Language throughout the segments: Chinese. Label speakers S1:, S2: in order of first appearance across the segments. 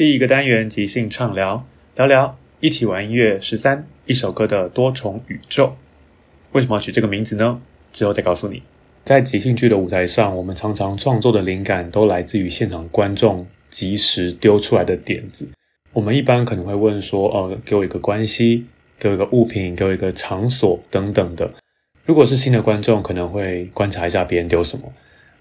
S1: 第一个单元即兴畅聊，聊聊一起玩音乐十三，一首歌的多重宇宙。为什么要取这个名字呢？之后再告诉你。在即兴剧的舞台上，我们常常创作的灵感都来自于现场观众即时丢出来的点子。我们一般可能会问说：“哦，给我一个关系，给我一个物品，给我一个场所等等的。”如果是新的观众，可能会观察一下别人丢什么。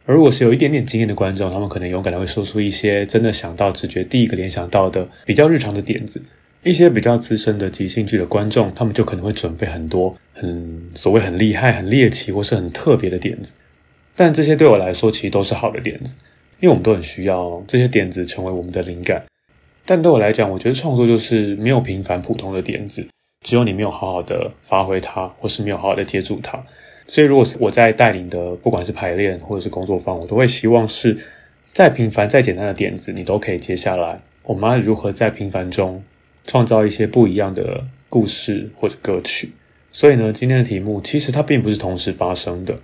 S1: 而如果是有一点点经验的观众，他们可能勇敢的会说出一些真的想到、直觉第一个联想到的比较日常的点子。一些比较资深的即兴剧的观众，他们就可能会准备很多很所谓很厉害、很猎奇或是很特别的点子。但这些对我来说，其实都是好的点子，因为我们都很需要这些点子成为我们的灵感。但对我来讲，我觉得创作就是没有平凡普通的点子，只有你没有好好的发挥它，或是没有好好的接住它。所以，如果是我在带领的，不管是排练或者是工作坊，我都会希望是再平凡、再简单的点子，你都可以接下来。我们要如何在平凡中创造一些不一样的故事或者歌曲？所以呢，今天的题目其实它并不是同时发生的。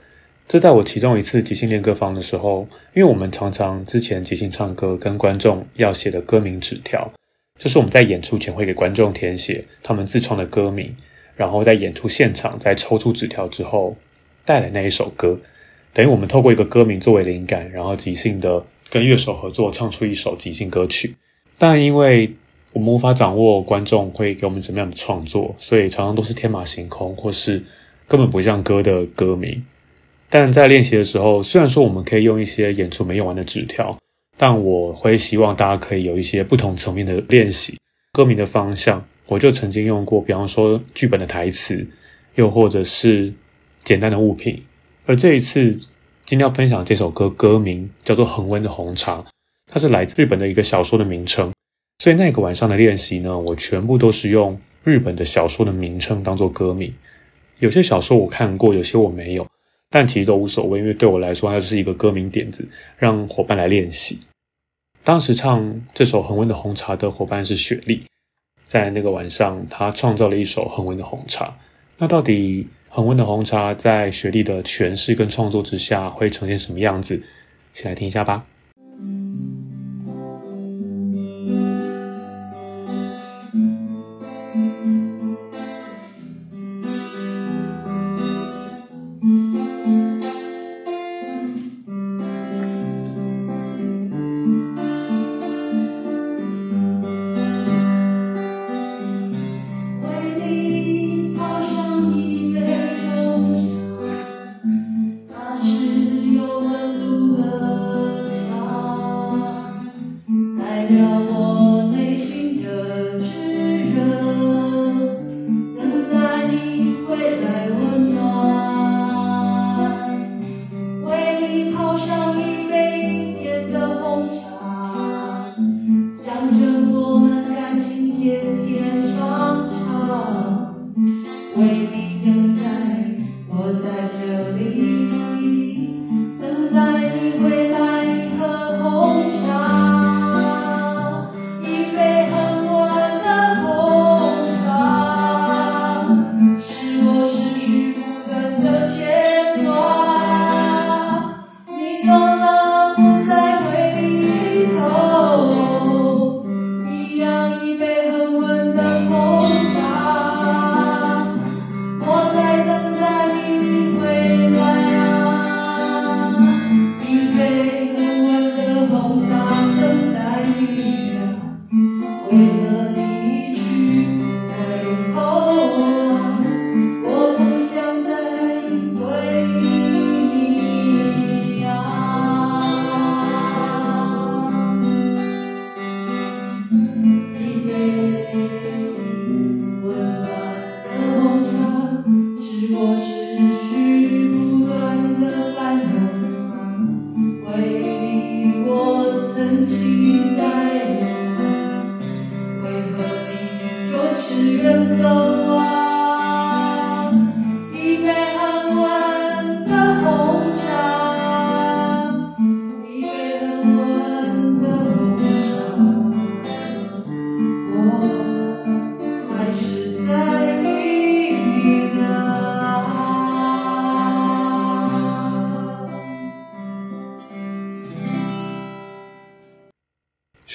S1: 这在我其中一次即兴练歌坊的时候，因为我们常常之前即兴唱歌跟观众要写的歌名纸条，就是我们在演出前会给观众填写他们自创的歌名，然后在演出现场在抽出纸条之后。带来那一首歌，等于我们透过一个歌名作为灵感，然后即兴的跟乐手合作唱出一首即兴歌曲。但因为我们无法掌握观众会给我们怎么样的创作，所以常常都是天马行空，或是根本不像歌的歌名。但在练习的时候，虽然说我们可以用一些演出没用完的纸条，但我会希望大家可以有一些不同层面的练习。歌名的方向，我就曾经用过，比方说剧本的台词，又或者是。简单的物品，而这一次今天要分享这首歌歌名叫做《恒温的红茶》，它是来自日本的一个小说的名称。所以那个晚上的练习呢，我全部都是用日本的小说的名称当做歌名。有些小说我看过，有些我没有，但其实都无所谓，因为对我来说，它就是一个歌名点子，让伙伴来练习。当时唱这首《恒温的红茶》的伙伴是雪莉，在那个晚上，他创造了一首《恒温的红茶》。那到底？恒温的红茶在雪莉的诠释跟创作之下会呈现什么样子？先来听一下吧。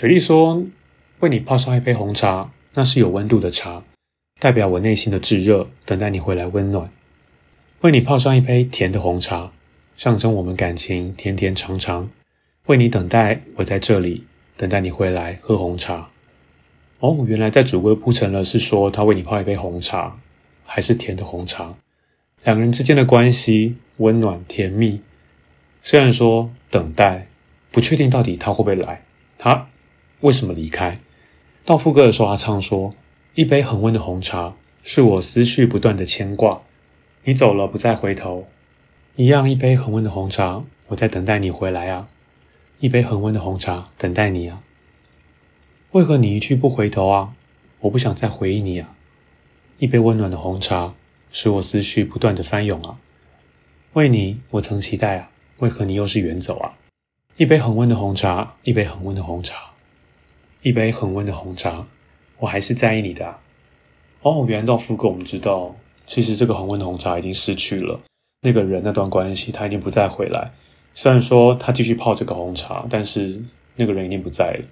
S1: 雪莉说：“为你泡上一杯红茶，那是有温度的茶，代表我内心的炙热，等待你回来温暖。为你泡上一杯甜的红茶，象征我们感情甜甜长长。为你等待，我在这里等待你回来喝红茶。哦，原来在主歌铺陈了，是说他为你泡一杯红茶，还是甜的红茶？两个人之间的关系温暖甜蜜。虽然说等待，不确定到底他会不会来，他。”为什么离开？到副歌的时候，他唱说：“一杯恒温的红茶，是我思绪不断的牵挂。你走了，不再回头。一样，一杯恒温的红茶，我在等待你回来啊！一杯恒温的红茶，等待你啊！为何你一去不回头啊？我不想再回忆你啊！一杯温暖的红茶，使我思绪不断的翻涌啊！为你，我曾期待啊！为何你又是远走啊？一杯恒温的红茶，一杯恒温的红茶。”一杯恒温的红茶，我还是在意你的。哦，原来到副歌我们知道，其实这个恒温的红茶已经失去了那个人，那段关系他已经不再回来。虽然说他继续泡这个红茶，但是那个人已经不在了。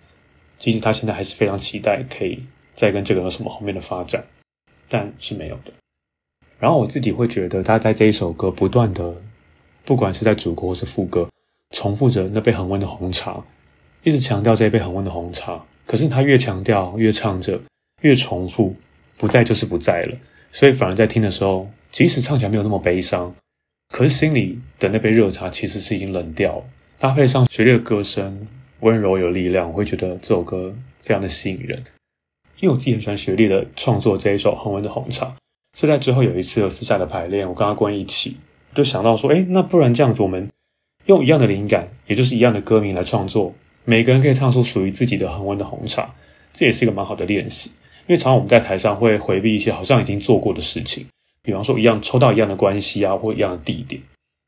S1: 其实他现在还是非常期待可以再跟这个有什么后面的发展，但是没有的。然后我自己会觉得，他在这一首歌不断的，不管是在主歌或是副歌，重复着那杯恒温的红茶，一直强调这一杯恒温的红茶。可是他越强调，越唱着，越重复，不在就是不在了。所以反而在听的时候，即使唱起来没有那么悲伤，可是心里的那杯热茶其实是已经冷掉了。搭配上雪莉的歌声，温柔有力量，我会觉得这首歌非常的吸引人。因为我自己很喜欢雪莉的创作这一首《恒温的红茶》。是在之后有一次有私下的排练，我跟阿关一起，就想到说，哎，那不然这样子，我们用一样的灵感，也就是一样的歌名来创作。每个人可以唱出属于自己的恒温的红茶，这也是一个蛮好的练习。因为常常我们在台上会回避一些好像已经做过的事情，比方说一样抽到一样的关系啊，或一样的地点。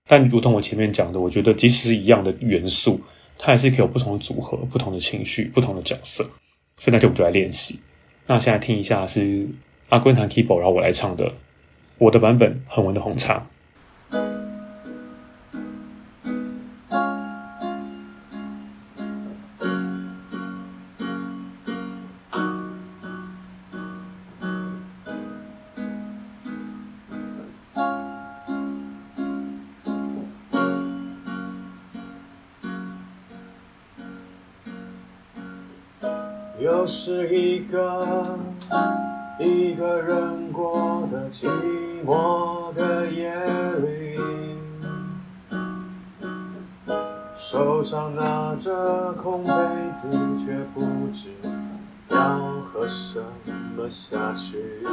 S1: 但如同我前面讲的，我觉得即使是一样的元素，它还是可以有不同的组合、不同的情绪、不同的角色。所以那就我们就来练习。那现在听一下是阿坤弹 keyboard，然后我来唱的我的版本《恒温的红茶》。
S2: 手上拿着空杯子，却不知要喝什么下去。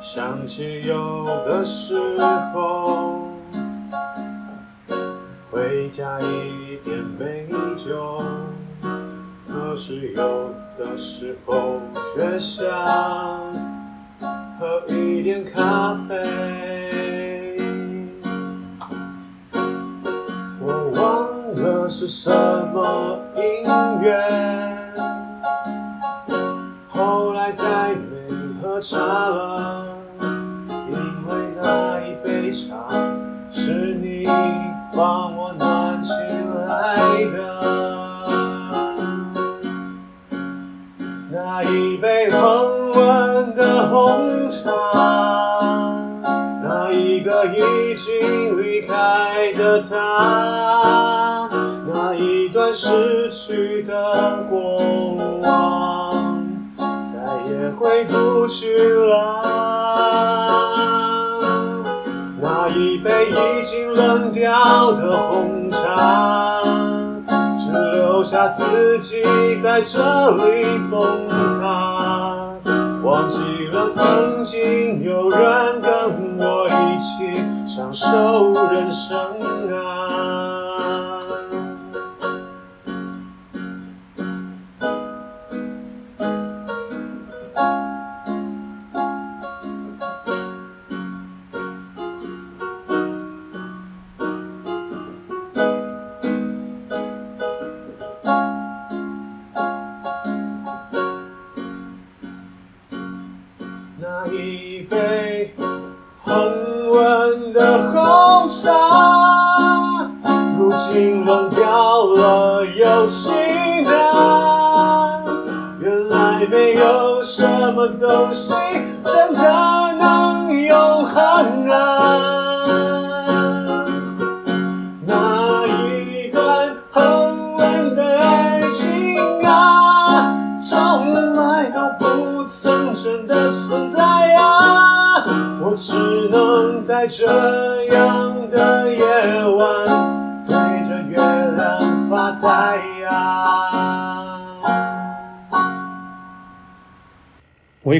S2: 想起有的时候，会加一点美酒。可是有的时候却想喝一点咖啡。是什么因缘，后来再没喝茶了，因为那一杯茶是你帮我暖起来的。那一杯恒温的红茶，那一个已经离开的他，逝去的过往，再也回不去了。那一杯已经冷掉的红茶。只留下自己在这里崩塌，忘记了曾经有人跟我一起享受人生啊。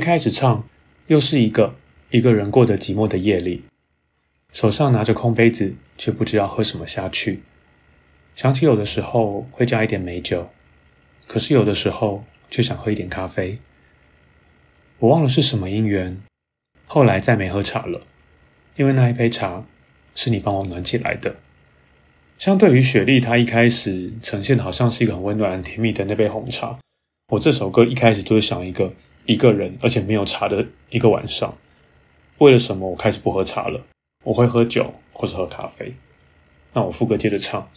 S1: 开始唱，又是一个一个人过得寂寞的夜里，手上拿着空杯子，却不知道喝什么下去。想起有的时候会加一点美酒，可是有的时候却想喝一点咖啡。我忘了是什么因缘，后来再没喝茶了，因为那一杯茶是你帮我暖起来的。相对于雪莉，她一开始呈现好像是一个很温暖、甜蜜的那杯红茶，我这首歌一开始就是想一个。一个人，而且没有茶的一个晚上，为了什么我开始不喝茶了？我会喝酒或者喝咖啡。那我副歌接着唱：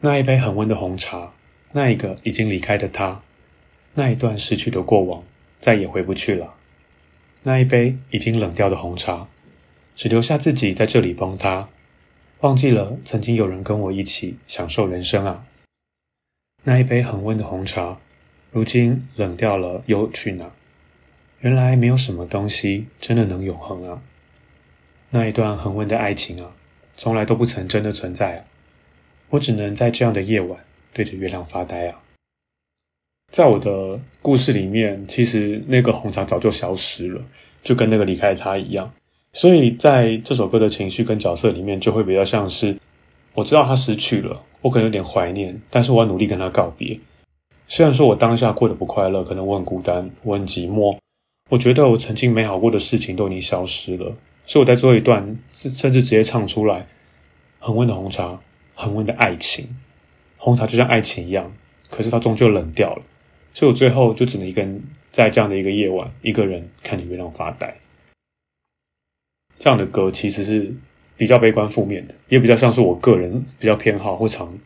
S1: 那一杯恒温的红茶，那一个已经离开的他，那一段失去的过往再也回不去了。那一杯已经冷掉的红茶，只留下自己在这里崩塌，忘记了曾经有人跟我一起享受人生啊。那一杯恒温的红茶，如今冷掉了，又去哪？原来没有什么东西真的能永恒啊！那一段恒温的爱情啊，从来都不曾真的存在啊！我只能在这样的夜晚对着月亮发呆啊！在我的故事里面，其实那个红茶早就消失了，就跟那个离开的他一样。所以在这首歌的情绪跟角色里面，就会比较像是我知道他失去了，我可能有点怀念，但是我要努力跟他告别。虽然说我当下过得不快乐，可能我很孤单，我很寂寞。我觉得我曾经美好过的事情都已经消失了，所以我在最后一段甚至直接唱出来：恒温的红茶，恒温的爱情。红茶就像爱情一样，可是它终究冷掉了，所以我最后就只能一个人在这样的一个夜晚，一个人看着月亮发呆。这样的歌其实是比较悲观负面的，也比较像是我个人比较偏好或常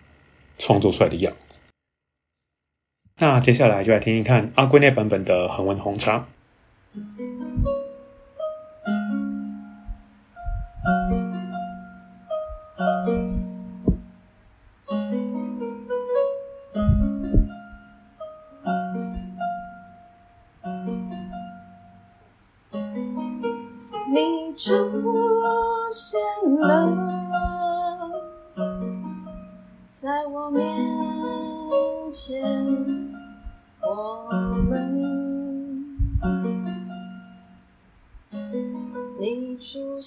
S1: 创作出来的样子。那接下来就来听一看阿圭那版本的恒温红茶。
S3: 你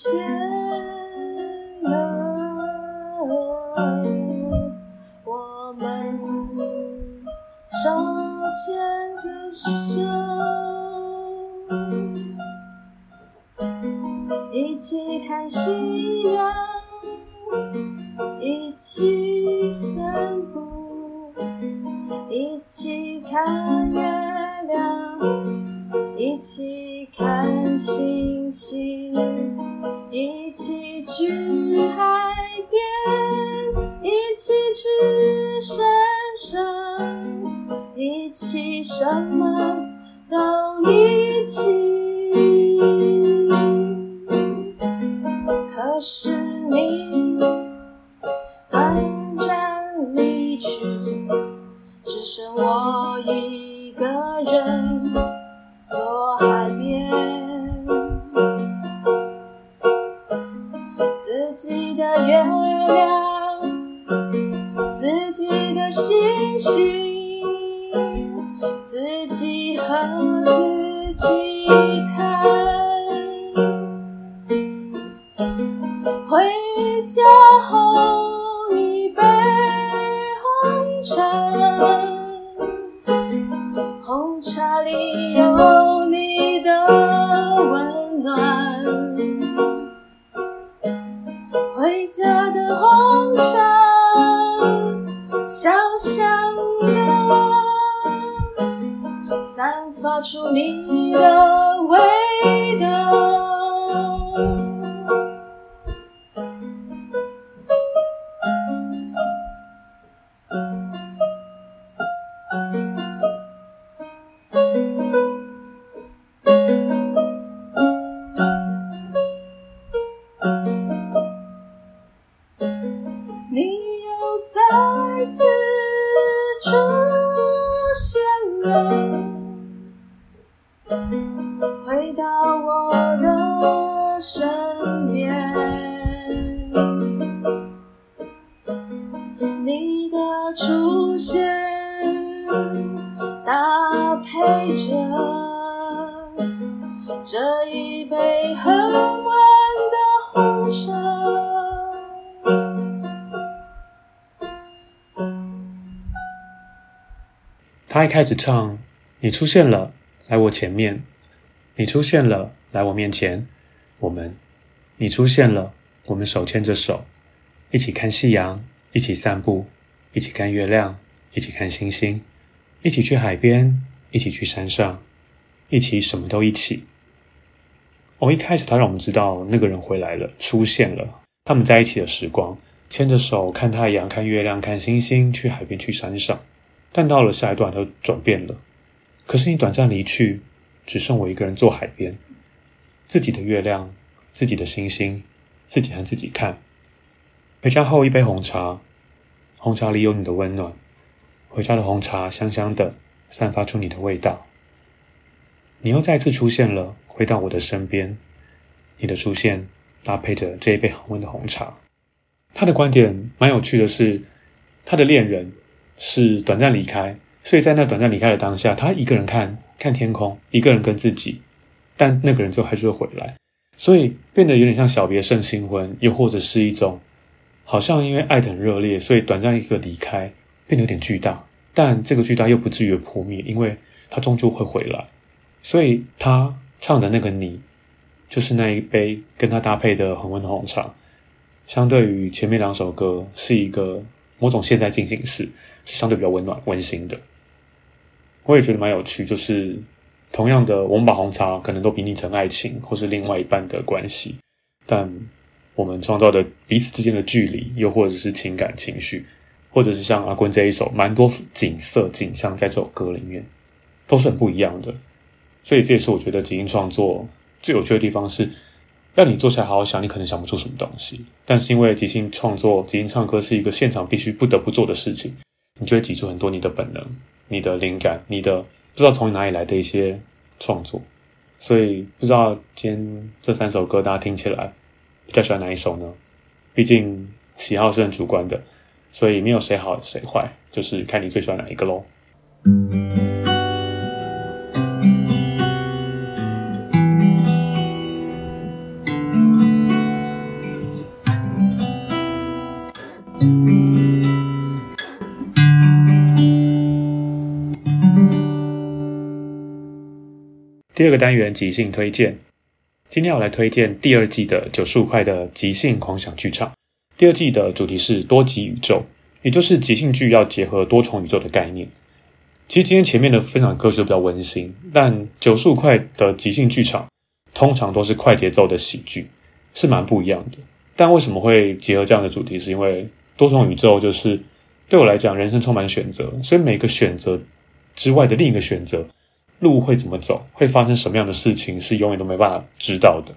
S3: 出现了，我们手牵着手，一起看夕阳，可是你回家的红茶，香香的，散发出你的味道。
S1: 他一开始唱：“你出现了，来我前面；你出现了，来我面前。我们，你出现了，我们手牵着手，一起看夕阳，一起散步，一起看月亮，一起看星星，一起去海边，一起去山上，一起什么都一起。”哦，一开始他让我们知道那个人回来了，出现了，他们在一起的时光，牵着手看太阳，看月亮，看星星，去海边，去山上。但到了下一段，都转变了。可是你短暂离去，只剩我一个人坐海边，自己的月亮，自己的星星，自己和自己看。回家后一杯红茶，红茶里有你的温暖。回家的红茶香香的，散发出你的味道。你又再次出现了，回到我的身边。你的出现搭配着这一杯恒温的红茶。他的观点蛮有趣的是，他的恋人。是短暂离开，所以在那短暂离开的当下，他一个人看看天空，一个人跟自己，但那个人最后还是会回来，所以变得有点像小别胜新婚，又或者是一种好像因为爱得很热烈，所以短暂一个离开变得有点巨大，但这个巨大又不至于破灭，因为他终究会回来，所以他唱的那个你，就是那一杯跟他搭配的恒温的红茶，相对于前面两首歌是一个某种现在进行式。是相对比较温暖、温馨的，我也觉得蛮有趣。就是同样的，我们把红茶可能都比拟成爱情，或是另外一半的关系，但我们创造的彼此之间的距离，又或者是情感情绪，或者是像阿坤这一首，蛮多景色景象在这首歌里面，都是很不一样的。所以这也是我觉得即兴创作最有趣的地方是，是让你坐下来好好想，你可能想不出什么东西，但是因为即兴创作、即兴唱歌是一个现场必须不得不做的事情。你就会挤出很多你的本能、你的灵感、你的不知道从哪里来的一些创作，所以不知道今天这三首歌大家听起来比较喜欢哪一首呢？毕竟喜好是很主观的，所以没有谁好谁坏，就是看你最喜欢哪一个喽。第二个单元即兴推荐，今天要来推荐第二季的九十五块的即兴狂想剧场。第二季的主题是多极宇宙，也就是即兴剧要结合多重宇宙的概念。
S4: 其实今天前面的分享歌曲都比较温馨，但九十五块的即兴剧场通常都是快节奏的喜剧，是蛮不一样的。但为什么会结合这样的主题？是因为多重宇宙就是对我来讲，人生充满选择，所以每个选择之外的另一个选择，路会怎么走，会发生什么样的事情，是永远都没办法知道的。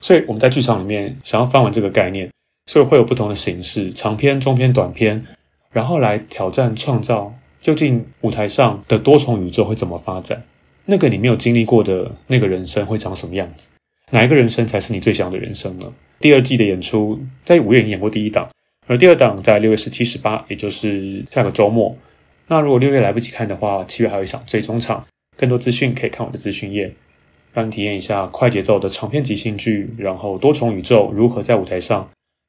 S4: 所以我们在剧场里面想要翻玩这个概念，所以会有不同的形式，长篇、中篇、短篇，然后来挑战创造。究竟舞台上的多重宇宙会怎么发展？那个你没有经历过的那个人生会长什么样子？哪一个人生才是你最想要的人生呢？第二季的演出在五月已经演过第一档，而第二档在六月十七、十八，也就是下个周末。那如果六月来不及看的话，七月还有一场最终场。更多资讯可以看我的资讯页，让你体验一下快节奏的长篇即兴剧，然后多重宇宙如何在舞台上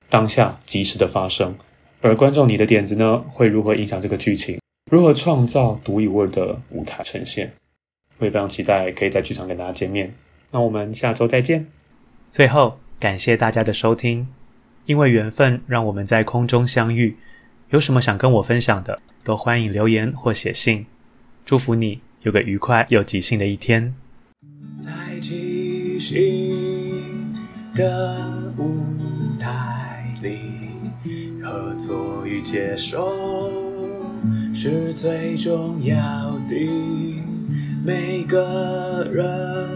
S4: 当下即时的发生，而观众你的点子呢，会如何影响这个剧情？如何创造独一无二的舞台呈现？我也非常期待可以在剧场跟大家见面。那我们下周再见。
S5: 最后，感谢大家的收听，因为缘分让我们在空中相遇。有什么想跟我分享的，都欢迎留言或写信。祝福你有个愉快又即兴的一天。
S1: 在即兴的舞台里，合作与接受。是最重要的，每个人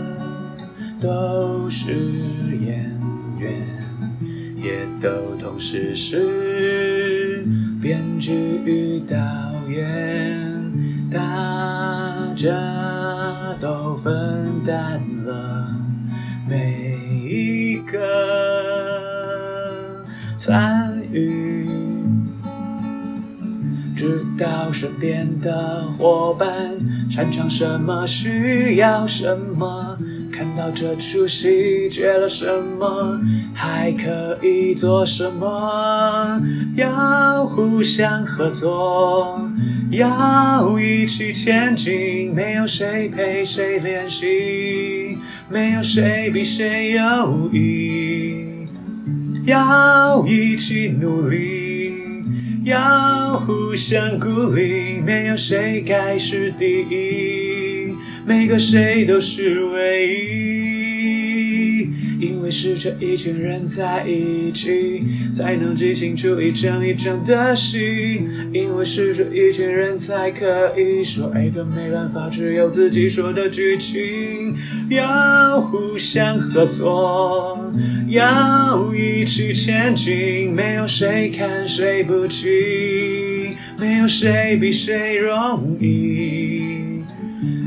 S1: 都是演员，也都同时是编剧与导演，家都分担了每一个参与。知道身边的伙伴擅长什么，需要什么，看到这出戏缺了什么，还可以做什么？要互相合作，要一起前进，没有谁陪谁练习，没有谁比谁优异，要一起努力。要互相鼓励，没有谁该是第一，每个谁都是唯一，因为是这一群人在一起，才能即兴出一场一场的戏，因为是这一群人才可以说一个没办法只有自己说的剧情，要互相合作。要一起前进，没有谁看谁不起，没有谁比谁容易。